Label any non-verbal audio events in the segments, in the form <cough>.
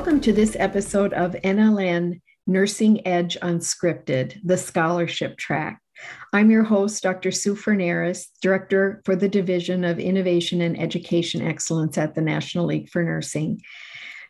Welcome to this episode of NLN Nursing Edge Unscripted, the scholarship track. I'm your host, Dr. Sue Forneris, Director for the Division of Innovation and Education Excellence at the National League for Nursing.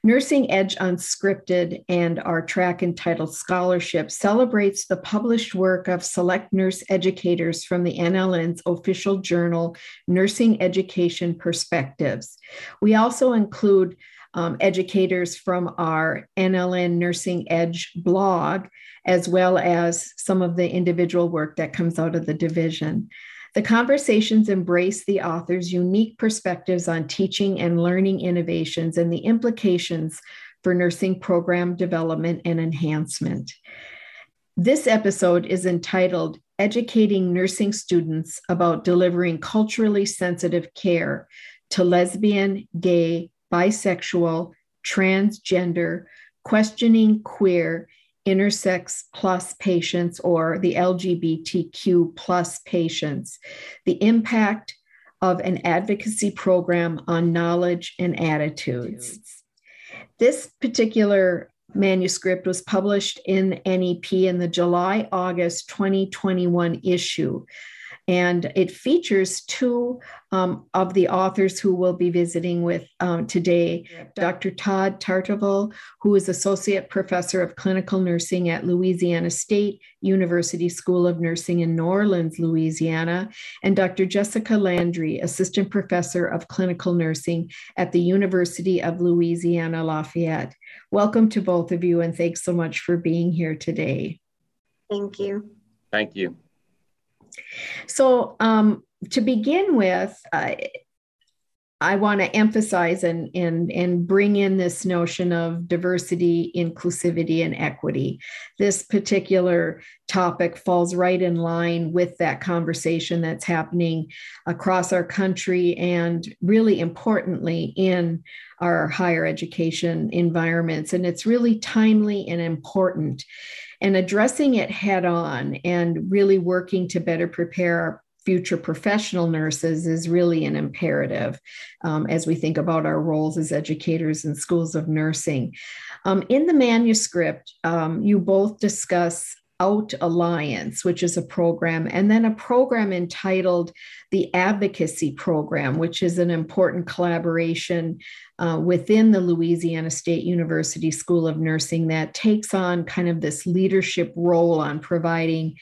Nursing Edge Unscripted and our track entitled Scholarship celebrates the published work of select nurse educators from the NLN's official journal, Nursing Education Perspectives. We also include um, educators from our NLN Nursing Edge blog, as well as some of the individual work that comes out of the division. The conversations embrace the author's unique perspectives on teaching and learning innovations and the implications for nursing program development and enhancement. This episode is entitled Educating Nursing Students About Delivering Culturally Sensitive Care to Lesbian, Gay, bisexual, transgender, questioning queer, intersex plus patients or the LGBTQ plus patients, the impact of an advocacy program on knowledge and attitudes. This particular manuscript was published in NEP in the July August 2021 issue and it features two um, of the authors who will be visiting with um, today Dr. Todd Tartavoulle, who is Associate Professor of Clinical Nursing at Louisiana State University School of Nursing in New Orleans, Louisiana, and Dr. Jessica Landry, Assistant Professor of Clinical Nursing at the University of Louisiana Lafayette. Welcome to both of you, and thanks so much for being here today. Thank you. Thank you. So, um, to begin with, uh, I want to emphasize and, and, and bring in this notion of diversity, inclusivity, and equity. This particular topic falls right in line with that conversation that's happening across our country and really importantly in our higher education environments. And it's really timely and important and addressing it head on and really working to better prepare future professional nurses is really an imperative um, as we think about our roles as educators in schools of nursing. Um, in the manuscript, um, you both discuss out Alliance, which is a program, and then a program entitled the Advocacy Program, which is an important collaboration uh, within the Louisiana State University School of Nursing that takes on kind of this leadership role on providing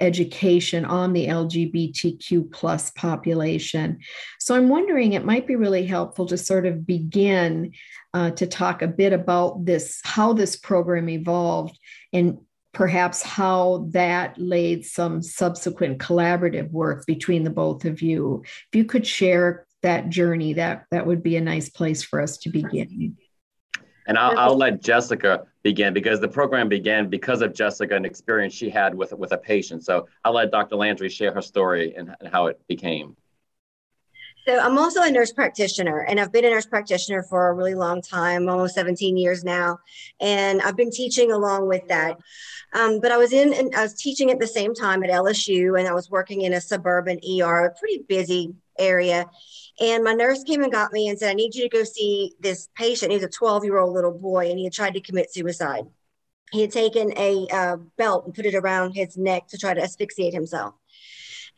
education on the lgbtq plus population so i'm wondering it might be really helpful to sort of begin uh, to talk a bit about this how this program evolved and perhaps how that laid some subsequent collaborative work between the both of you. If you could share that journey, that that would be a nice place for us to begin. And I'll, I'll let Jessica begin because the program began because of Jessica and experience she had with with a patient. So I'll let Dr. Landry share her story and, and how it became. So I'm also a nurse practitioner, and I've been a nurse practitioner for a really long time, almost 17 years now, and I've been teaching along with that. Um, but I was in, and I was teaching at the same time at LSU, and I was working in a suburban ER, a pretty busy area. And my nurse came and got me and said, "I need you to go see this patient. He's a 12 year old little boy, and he had tried to commit suicide. He had taken a uh, belt and put it around his neck to try to asphyxiate himself."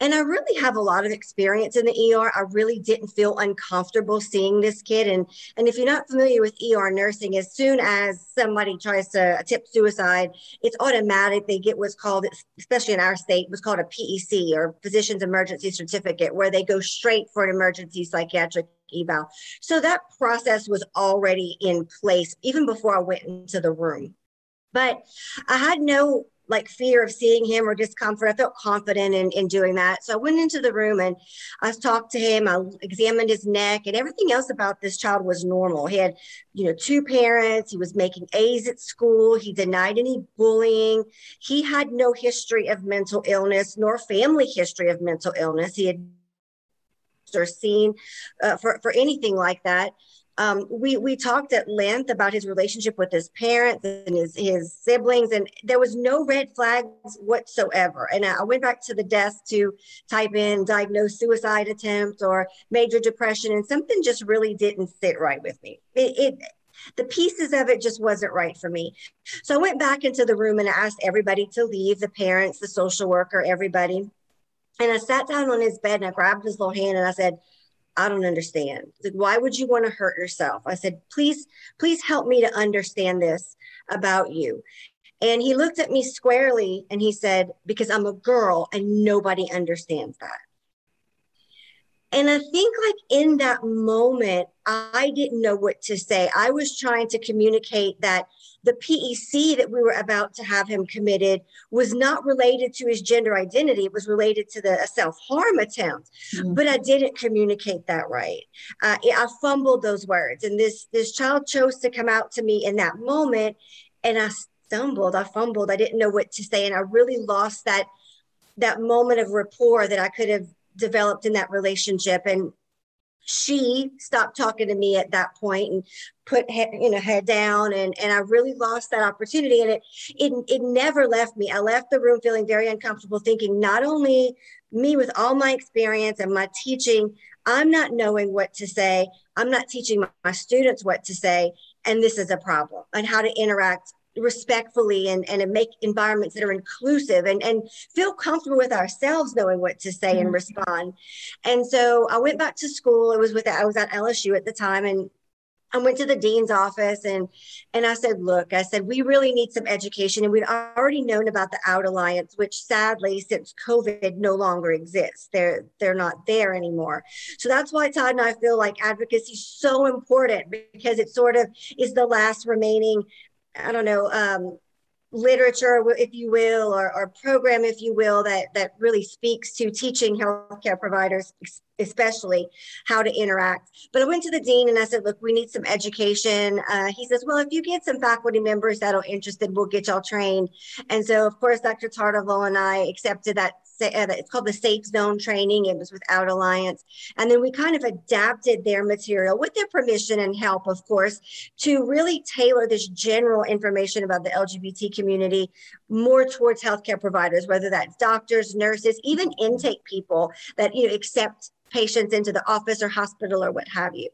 And I really have a lot of experience in the ER. I really didn't feel uncomfortable seeing this kid. And, and if you're not familiar with ER nursing, as soon as somebody tries to attempt suicide, it's automatic. They get what's called, especially in our state, what's called a PEC or Physician's Emergency Certificate, where they go straight for an emergency psychiatric eval. So that process was already in place even before I went into the room. But I had no like fear of seeing him or discomfort. I felt confident in, in doing that. So I went into the room and I talked to him. I examined his neck and everything else about this child was normal. He had, you know, two parents. He was making A's at school. He denied any bullying. He had no history of mental illness nor family history of mental illness. He had or seen uh, for, for anything like that um, we we talked at length about his relationship with his parents and his his siblings, and there was no red flags whatsoever. And I went back to the desk to type in diagnosed suicide attempt or major depression, and something just really didn't sit right with me. It, it the pieces of it just wasn't right for me. So I went back into the room and I asked everybody to leave the parents, the social worker, everybody. And I sat down on his bed and I grabbed his little hand and I said, I don't understand. Like, why would you want to hurt yourself? I said, please, please help me to understand this about you. And he looked at me squarely and he said, because I'm a girl and nobody understands that. And I think, like, in that moment, I didn't know what to say. I was trying to communicate that the PEC that we were about to have him committed was not related to his gender identity. It was related to the self harm attempt. Mm-hmm. But I didn't communicate that right. Uh, I fumbled those words, and this this child chose to come out to me in that moment, and I stumbled. I fumbled. I didn't know what to say, and I really lost that that moment of rapport that I could have developed in that relationship and she stopped talking to me at that point and put head, you know head down and and I really lost that opportunity and it it it never left me. I left the room feeling very uncomfortable thinking not only me with all my experience and my teaching I'm not knowing what to say. I'm not teaching my, my students what to say and this is a problem and how to interact respectfully and, and make environments that are inclusive and, and feel comfortable with ourselves knowing what to say mm-hmm. and respond. And so I went back to school. It was with I was at LSU at the time and I went to the dean's office and and I said, look, I said, we really need some education. And we'd already known about the Out Alliance, which sadly, since COVID no longer exists. They're they're not there anymore. So that's why Todd and I feel like advocacy is so important because it sort of is the last remaining I don't know, um, literature, if you will, or, or program, if you will, that, that really speaks to teaching healthcare providers, especially how to interact. But I went to the dean and I said, look, we need some education. Uh, he says, well, if you get some faculty members that are interested, we'll get y'all trained. And so, of course, Dr. Tartavoulle and I accepted that uh, it's called the Safe Zone training. It was with Out Alliance. And then we kind of adapted their material with their permission and help, of course, to really tailor this general information about the LGBT community more towards healthcare providers, whether that's doctors, nurses, even intake people that you know, accept patients into the office or hospital or what have you.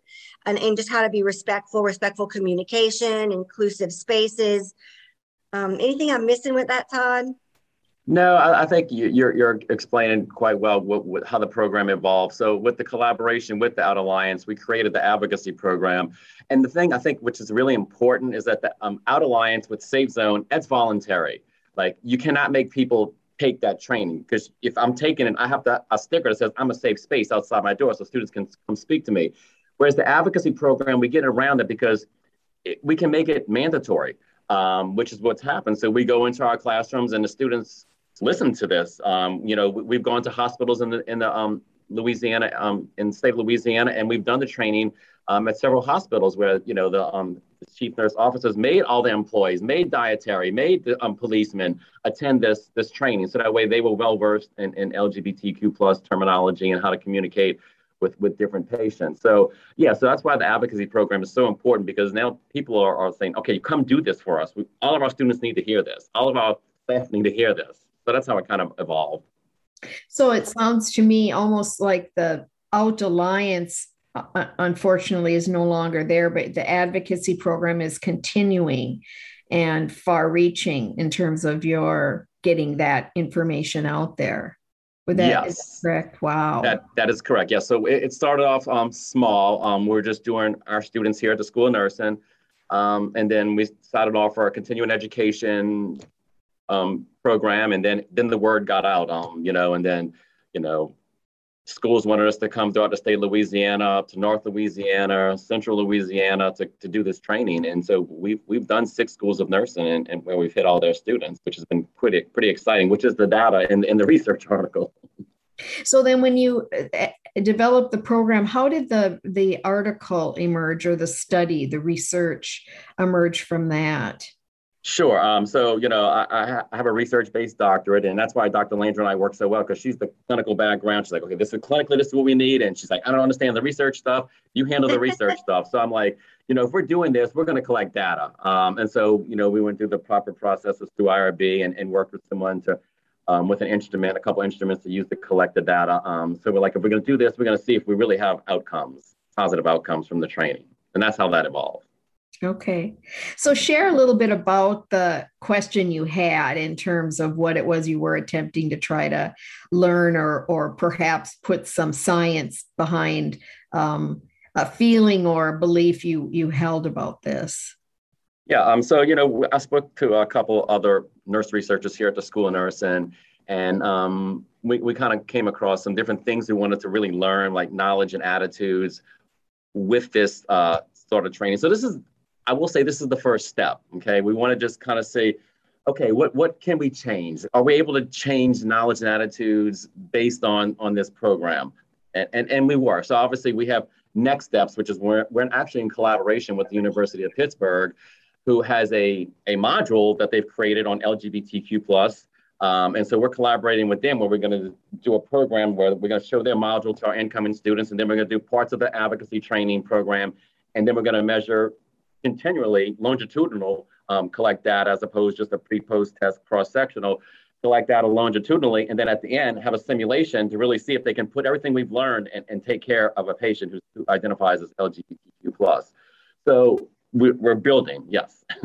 And, and just how to be respectful, respectful communication, inclusive spaces. Um, anything I'm missing with that, Todd? No, I, I think you, are you're, you're explaining quite well what, what, how the program evolved. So with the collaboration with the Out Alliance, we created the advocacy program. And the thing I think which is really important is that the um, Out Alliance with Safe Zone, that's voluntary. Like you cannot make people take that training because if I'm taking it, I have to, a sticker that says I'm a safe space outside my door so students can come speak to me. Whereas the advocacy program, we get around it because it, we can make it mandatory. Um, which is what's happened. So we go into our classrooms and the students listen to this. Um, you know, we've gone to hospitals in the in the um, Louisiana, um, in state of Louisiana, and we've done the training um, at several hospitals where you know the, um, chief nurse officers made all the employees, made dietary, made the um, policemen attend this this training, so that way they were well versed in, in LGBTQ plus terminology and how to communicate with with different patients. So yeah, so that's why the advocacy program is so important because now people are, are saying, okay, come do this for us. We, all of our students need to hear this. All of our staff need to hear this. So that's how it kind of evolved. So it sounds to me almost like the Out Alliance, uh, uh, unfortunately, is no longer there, but the advocacy program is continuing and far reaching in terms of your getting that information out there. Would that yes. correct? Wow. That that is correct. Yeah. So it, it started off um, small. Um, we're just doing our students here at the School of Nursing. Um, and then we started off our continuing education um, program, and then then the word got out, um, you know, and then you know, schools wanted us to come throughout the state of Louisiana, up to North Louisiana, Central Louisiana to, to do this training. And so we've we've done six schools of nursing and, and where we've hit all their students, which has been pretty pretty exciting, which is the data in, in the <laughs> research article. So then when you uh, developed the program, how did the the article emerge or the study, the research emerge from that? Sure. Um, so, you know, I, I have a research based doctorate, and that's why Dr. Landry and I work so well because she's the clinical background. She's like, okay, this is clinically, this is what we need. And she's like, I don't understand the research stuff. You handle the research <laughs> stuff. So I'm like, you know, if we're doing this, we're going to collect data. Um, and so, you know, we went through the proper processes through IRB and, and worked with someone to, um, with an instrument, a couple instruments to use to collect the data. Um, so we're like, if we're going to do this, we're going to see if we really have outcomes, positive outcomes from the training. And that's how that evolved. Okay. So share a little bit about the question you had in terms of what it was you were attempting to try to learn or or perhaps put some science behind um, a feeling or a belief you you held about this. Yeah, um, so you know, I spoke to a couple other nurse researchers here at the School of Nursing, and um, we, we kind of came across some different things we wanted to really learn, like knowledge and attitudes, with this uh, sort of training. So this is I will say this is the first step. Okay, we want to just kind of say, okay, what what can we change? Are we able to change knowledge and attitudes based on on this program? And and, and we were. So obviously we have next steps, which is we're we're actually in collaboration with the University of Pittsburgh, who has a a module that they've created on LGBTQ plus. Um, and so we're collaborating with them where we're going to do a program where we're going to show their module to our incoming students, and then we're going to do parts of the advocacy training program, and then we're going to measure continually longitudinal um, collect data as opposed just a pre-post test cross-sectional collect data longitudinally and then at the end have a simulation to really see if they can put everything we've learned and, and take care of a patient who identifies as lgbtq plus so we're, we're building yes <laughs>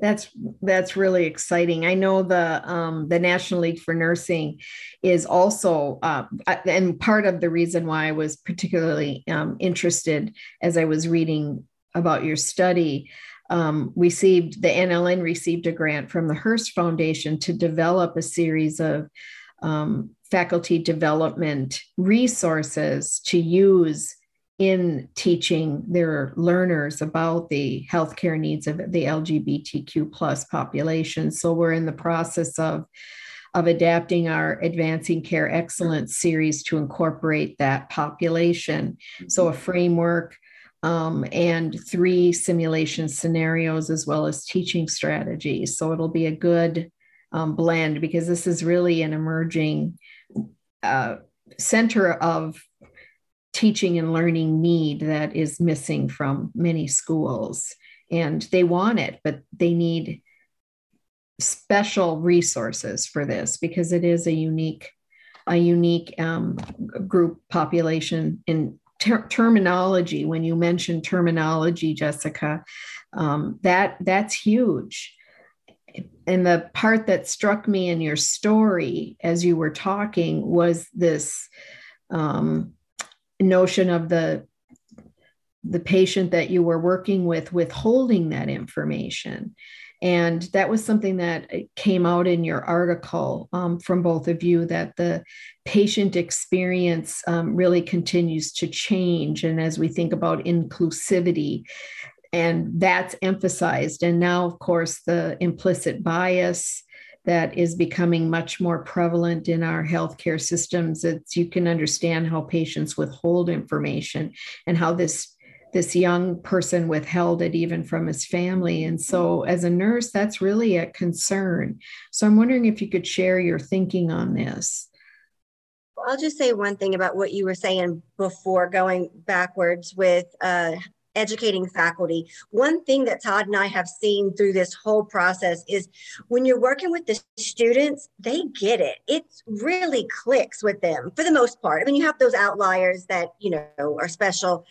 that's that's really exciting. I know the um, the National League for Nursing is also, uh, and part of the reason why I was particularly um, interested as I was reading about your study um, received the NLN received a grant from the Hearst Foundation to develop a series of um, faculty development resources to use in teaching their learners about the healthcare needs of the LGBTQ plus population. So we're in the process of of adapting our advancing care excellence series to incorporate that population. So a framework um, and three simulation scenarios as well as teaching strategies. So it'll be a good um, blend because this is really an emerging uh, center of teaching and learning need that is missing from many schools. And they want it, but they need special resources for this because it is a unique a unique um, group population in ter- terminology when you mentioned terminology jessica um, that that's huge. And the part that struck me in your story as you were talking was this um, notion of the the patient that you were working with withholding that information and that was something that came out in your article um, from both of you that the patient experience um, really continues to change. And as we think about inclusivity, and that's emphasized. And now, of course, the implicit bias that is becoming much more prevalent in our healthcare systems. It's you can understand how patients withhold information and how this this young person withheld it even from his family. And so, as a nurse, that's really a concern. So, I'm wondering if you could share your thinking on this. I'll just say one thing about what you were saying before going backwards with uh, educating faculty. One thing that Todd and I have seen through this whole process is when you're working with the students, they get it. It really clicks with them for the most part. I mean, you have those outliers that, you know, are special,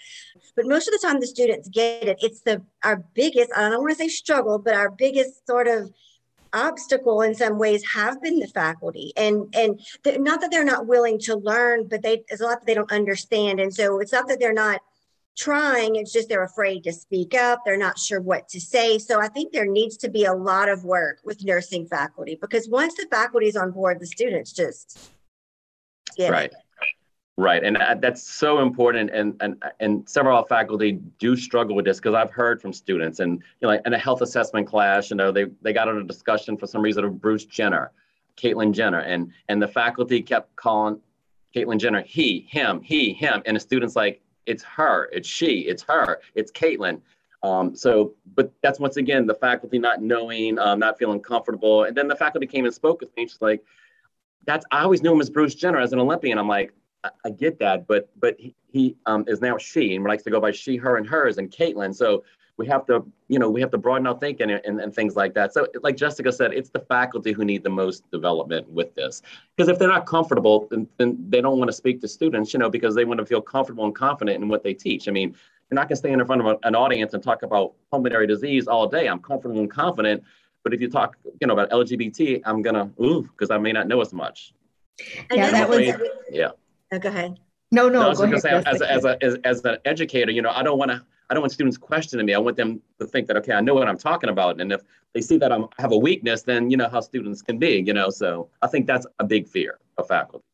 but most of the time the students get it. It's the our biggest, I don't want to say struggle, but our biggest sort of obstacle in some ways have been the faculty and and not that they're not willing to learn but they there's a lot that they don't understand and so it's not that they're not trying. It's just they're afraid to speak up. They're not sure what to say. So I think there needs to be a lot of work with nursing faculty because once the faculty is on board, the students just right. It. Right, and uh, that's so important. And and and several faculty do struggle with this because I've heard from students, and you know, like in a health assessment class, you know, they they got in a discussion for some reason of Bruce Jenner, Caitlyn Jenner, and and the faculty kept calling Caitlyn Jenner he, him, he, him, and the students like it's her, it's she, it's her, it's Caitlyn. Um, so, but that's once again the faculty not knowing, um, not feeling comfortable, and then the faculty came and spoke with me. She's like, "That's I always knew him as Bruce Jenner as an Olympian." I'm like I, I get that, but but he, he um, is now she and likes to go by she, her, and hers, and Caitlyn. So we have to, you know, we have to broaden our thinking and, and, and, things like that. So, like Jessica said, it's the faculty who need the most development with this. Because if they're not comfortable, then, then they don't want to speak to students, you know, because they want to feel comfortable and confident in what they teach. I mean, you're not going to stand in front of an audience and talk about pulmonary disease all day. I'm comfortable and confident. But if you talk, you know, about LGBT, I'm going to, ooh, because I may not know as much. Yeah, that was, yeah. Oh, go ahead. No, no. no ahead, say, as, a, as, a, as, as an educator, you know, I don't want to. I don't want students questioning me. I want them to think that okay, I know what I'm talking about, and if they see that I'm, I have a weakness, then you know how students can be. You know, so I think that's a big fear of faculty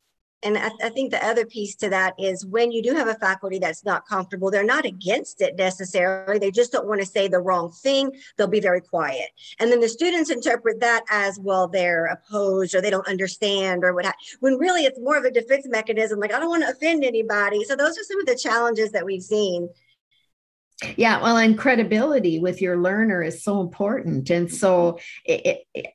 and I, I, think the other piece to that is when you do have a faculty that's not comfortable, they're not against it necessarily. They just don't want to say the wrong thing. They'll be very quiet. And then the students interpret that as, well, they're opposed or they don't understand or what, when really it's more of a defense mechanism. Like, I don't want to offend anybody. So those are some of the challenges that we've seen. Yeah, well, and credibility with your learner is so important. And so mm-hmm. it, it,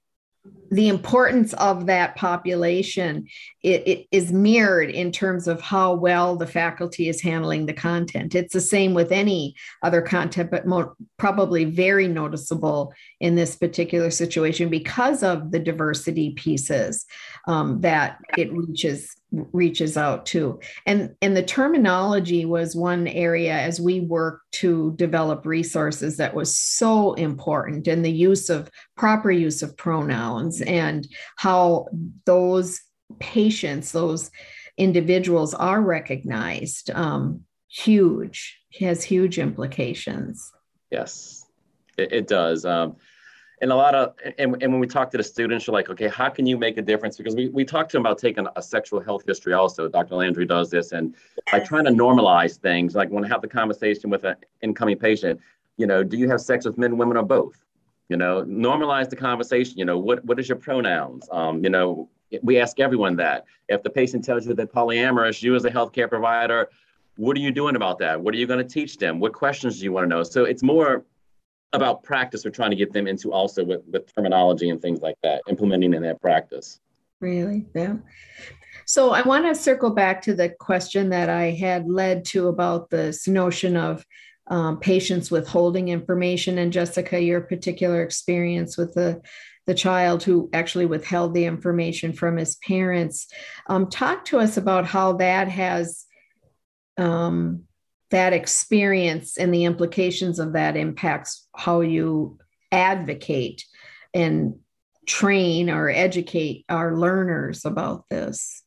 the importance of that population it, it is mirrored in terms of how well the faculty is handling the content. It's the same with any other content, but more, probably very noticeable in this particular situation because of the diversity pieces um, that it reaches reaches out to and and the terminology was one area as we work to develop resources that was so important and the use of proper use of pronouns and how those patients those individuals are recognized um, huge has huge implications. Yes it, it does. Um, and a lot of and, and when we talk to the students you're like okay how can you make a difference? Because we, we talk to them about taking a sexual health history also. Dr landry does this and yes. like trying to normalize things like when i have the conversation with an incoming patient. You know do you have sex with men women or both you know normalize the conversation you know what what is your pronouns? Um, you know we ask everyone that. If the patient tells you they're polyamorous you as a healthcare provider what are you doing about that? What are you going to teach them? What questions do you want to know? So it's more about practice we're trying to get them into also with, with terminology and things like that implementing in that practice. Really? Yeah. So i want to circle back to the question that i had led to about this notion of um, patients withholding information and jessica your particular experience with the the child who actually withheld the information from his parents um, talk to us about how that has um, that experience and the implications of that impacts how you advocate and train or educate our learners about this?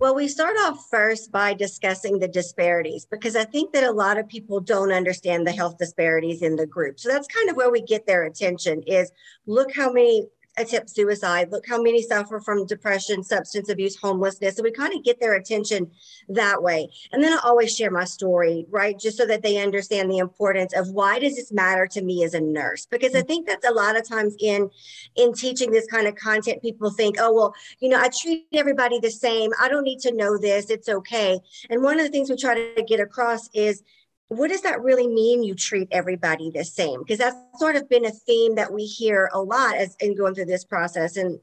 Well, we start off first by discussing the disparities because I think that a lot of people don't understand the health disparities in the group. So that's kind of where we get their attention is look how many attempt suicide. Look how many suffer from depression, substance abuse, homelessness. So we kind of get their attention that way. And then I always share my story, right? Just so that they understand the importance of why does this matter to me as a nurse? Because I think that's a lot of times in in teaching this kind of content, people think, oh, well, you know, I treat everybody the same. I don't need to know this. It's okay. And one of the things we try to get across is what does that really mean you treat everybody the same because that's sort of been a theme that we hear a lot as in going through this process and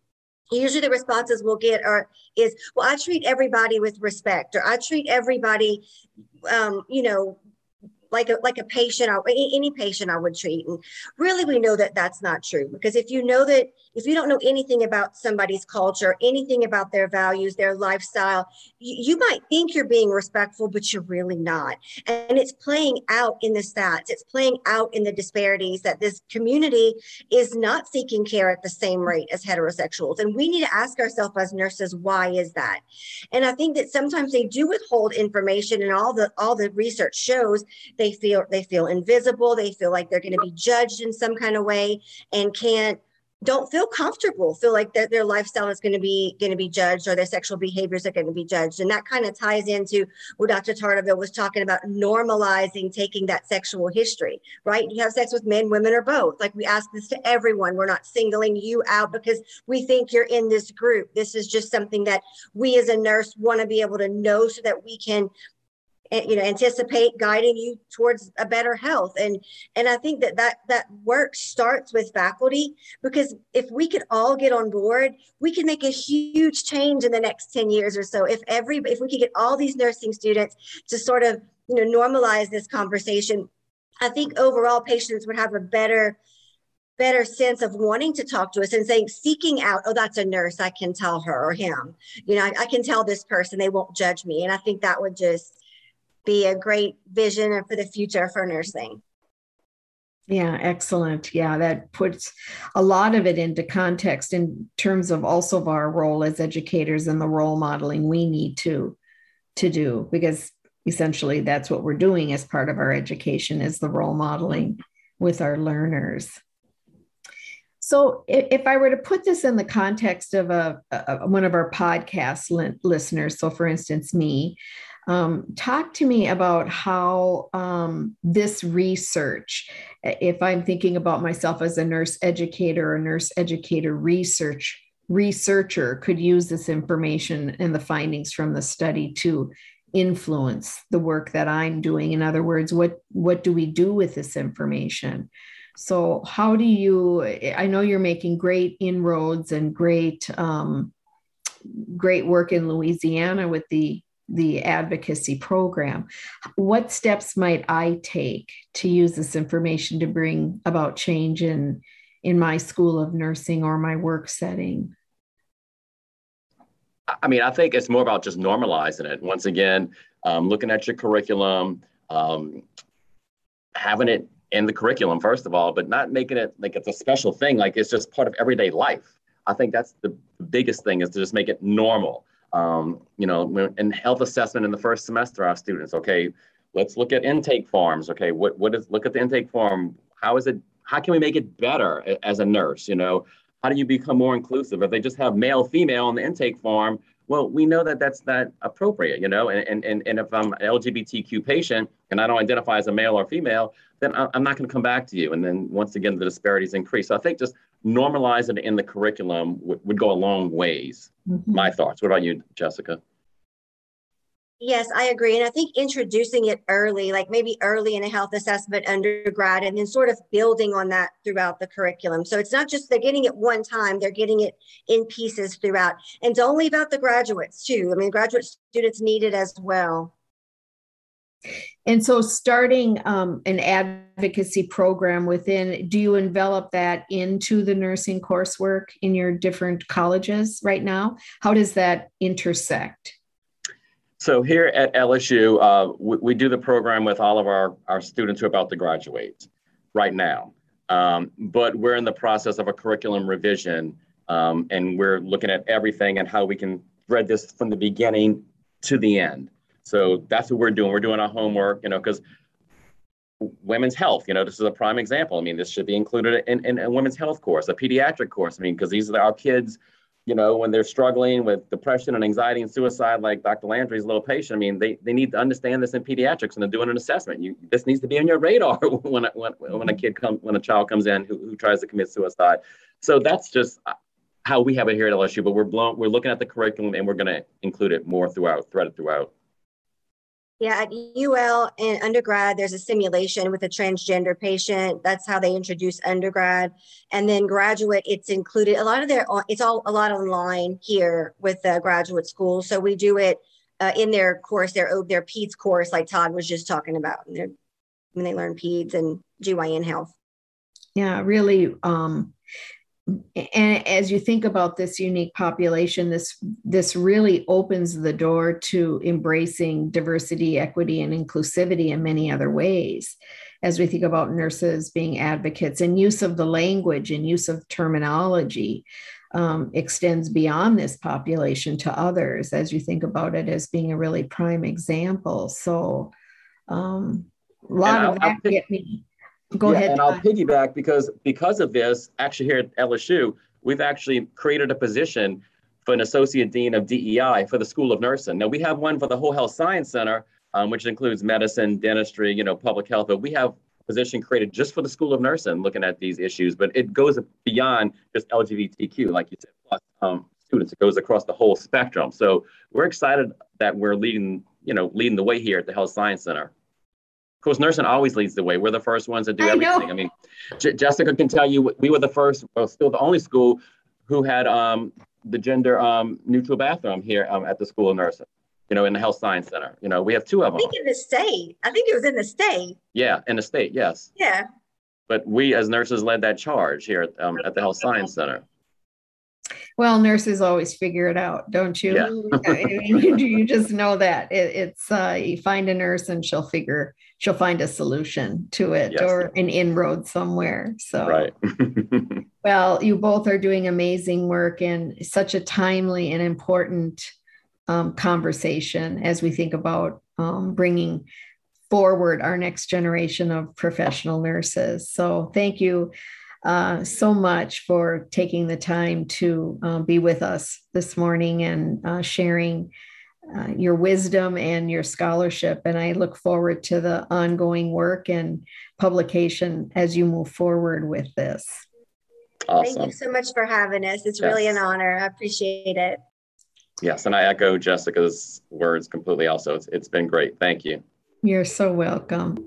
usually the responses we'll get are is well i treat everybody with respect or i treat everybody um, you know like a like a patient any patient I would treat. And really, we know that that's not true because if you know that if you don't know anything about somebody's culture, anything about their values, their lifestyle, you, you might think you're being respectful, but you're really not. And it's playing out in the stats. It's playing out in the disparities that this community is not seeking care at the same rate as heterosexuals. And we need to ask ourselves as nurses, why is that? And I think that sometimes they do withhold information, and all the all the research shows they feel they feel invisible they feel like they're going to be judged in some kind of way and can't don't feel comfortable feel like that their lifestyle is going to be going to be judged or their sexual behaviors are going to be judged. And that kind of ties into what dr Tartavoulle was talking about normalizing taking that sexual history right? You have sex with men women or both. Like we ask this to everyone. We're not singling you out because we think you're in this group. This is just something that we as a nurse want to be able to know so that we can you know anticipate guiding you towards a better health. And and i think that that that work starts with faculty because if we could all get on board we can make a huge change in the next 10 years or so. If every if we could get all these nursing students to sort of you know normalize this conversation i think overall patients would have a better better sense of wanting to talk to us and saying seeking out oh that's a nurse. I can tell her or him. You know I, I can tell this person they won't judge me. And i think that would just be a great vision for the future for nursing. Yeah, excellent. Yeah, that puts a lot of it into context in terms of also of our role as educators and the role modeling we need to to do because essentially that's what we're doing as part of our education is the role modeling with our learners. So, if I were to put this in the context of a, a one of our podcast listeners, so for instance, me, um, talk to me about how um, this research, if I'm thinking about myself as a nurse educator or nurse educator research researcher, could use this information and the findings from the study to influence the work that I'm doing. In other words, what what do we do with this information? So, how do you? I know you're making great inroads and great um, great work in Louisiana with the the advocacy program. What steps might I take to use this information to bring about change in in my school of nursing or my work setting? I mean, I think it's more about just normalizing it. Once again, um, looking at your curriculum, um, having it in the curriculum first of all, but not making it like it's a special thing. Like it's just part of everyday life. I think that's the biggest thing is to just make it normal. Um, you know, in health assessment in the first semester, our students, okay, let's look at intake forms. Okay, what what is look at the intake form? How is it? How can we make it better as a nurse? You know, how do you become more inclusive? If they just have male, female on the intake form, well, we know that that's not appropriate. You know, and and and if I'm an LGBTQ patient and I don't identify as a male or female, then I'm not going to come back to you. And then once again, the disparities increase. So I think just normalize it in the curriculum w- would go a long ways. Mm-hmm. My thoughts. What about you, Jessica? Yes, I agree. And I think introducing it early, like maybe early in a health assessment undergrad, and then sort of building on that throughout the curriculum. So it's not just they're getting it one time, they're getting it in pieces throughout. And don't leave out the graduates too. I mean, graduate students need it as well. And so, starting um, an advocacy program within, do you envelop that into the nursing coursework in your different colleges right now? How does that intersect? So, here at LSU, uh, we, we, do the program with all of our, our students who are about to graduate right now. Um, but we're in the process of a curriculum revision, um, and we're looking at everything and how we can thread this from the beginning to the end. So that's what we're doing. We're doing our homework, you know, because women's health, you know, this is a prime example. I mean, this should be included in, in a women's health course, a pediatric course. I mean, because these are our kids, you know, when they're struggling with depression and anxiety and suicide, like Dr. Landry's little patient, I mean, they, they need to understand this in pediatrics and they're doing an assessment. You, this needs to be on your radar <laughs> when, when, when a kid comes, when a child comes in who, who tries to commit suicide. So that's just uh, how we have it here at LSU, but we're blown, we're looking at the curriculum and we're going to include it more throughout, threaded throughout. Yeah, at UL in undergrad, there's a simulation with a transgender patient. That's how they introduce undergrad. And then graduate, it's included. A lot of their, it's all a lot online here with the graduate school. So we do it uh, in their course, their their PEDS course, like Todd was just talking about. When they learn PEDS and GYN health. Yeah, really um, and as you think about this unique population this this really opens the door to embracing diversity equity and inclusivity in many other ways. As we think about nurses being advocates and use of the language and use of terminology um, extends beyond this population to others as you think about it as being a really prime example. So um, a lot and of I'll, that I'll, get me Go yeah, ahead. And I'll piggyback because because of this, actually here at LSU, we've actually created a position for an associate dean of DEI for the School of Nursing. Now we have one for the whole health science center, um, which includes medicine, dentistry, you know, public health, but we have a position created just for the School of Nursing looking at these issues, but it goes beyond just LGBTQ, like you said, plus um, students. It goes across the whole spectrum. So we're excited that we're leading, you know, leading the way here at the Health Science Center. Course, nursing always leads the way. We're the first ones to do I everything. know. I mean, J- Jessica can tell you we were the first, well, still the only school who had um, the gender um, neutral bathroom here um, at the School of Nursing. You know, in the Health Science Center. You know, we have two of them. I think in the state. I think it was in the state. Yeah, in the state, yes. Yeah. But we as nurses led that charge here at, um, at the Health Science Center. Well, nurses always figure it out, don't you? Yeah. <laughs> I mean, you, just know that it, it's uh, you find a nurse and she'll figure she'll find a solution to it Yes. or an inroad somewhere. So Right. <laughs> Well, you both are doing amazing work and such a timely and important um, conversation as we think about um, bringing forward our next generation of professional nurses. So, thank you uh, so much for taking the time to uh, be with us this morning and uh, sharing. Uh, your wisdom and your scholarship. And I look forward to the ongoing work and publication as you move forward with this. Thank you so much for having us. It's really an honor. I appreciate it. Yes, and I echo Jessica's words completely also. It's, it's been great. Thank you. You're so welcome.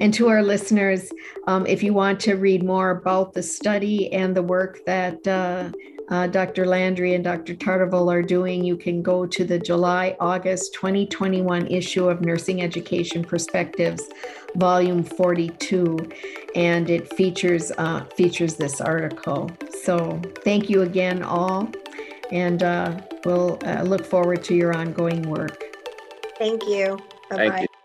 And to our listeners, um, if you want to read more about the study and the work that uh, uh, Dr. Landry and Dr. Tartavoulle are doing, you can go to the July August 2021 issue of Nursing Education Perspectives, Volume 42, and it features uh, features this article. So thank you again, all, and uh, we'll uh, look forward to your ongoing work. Thank you. Bye Thank bye. you.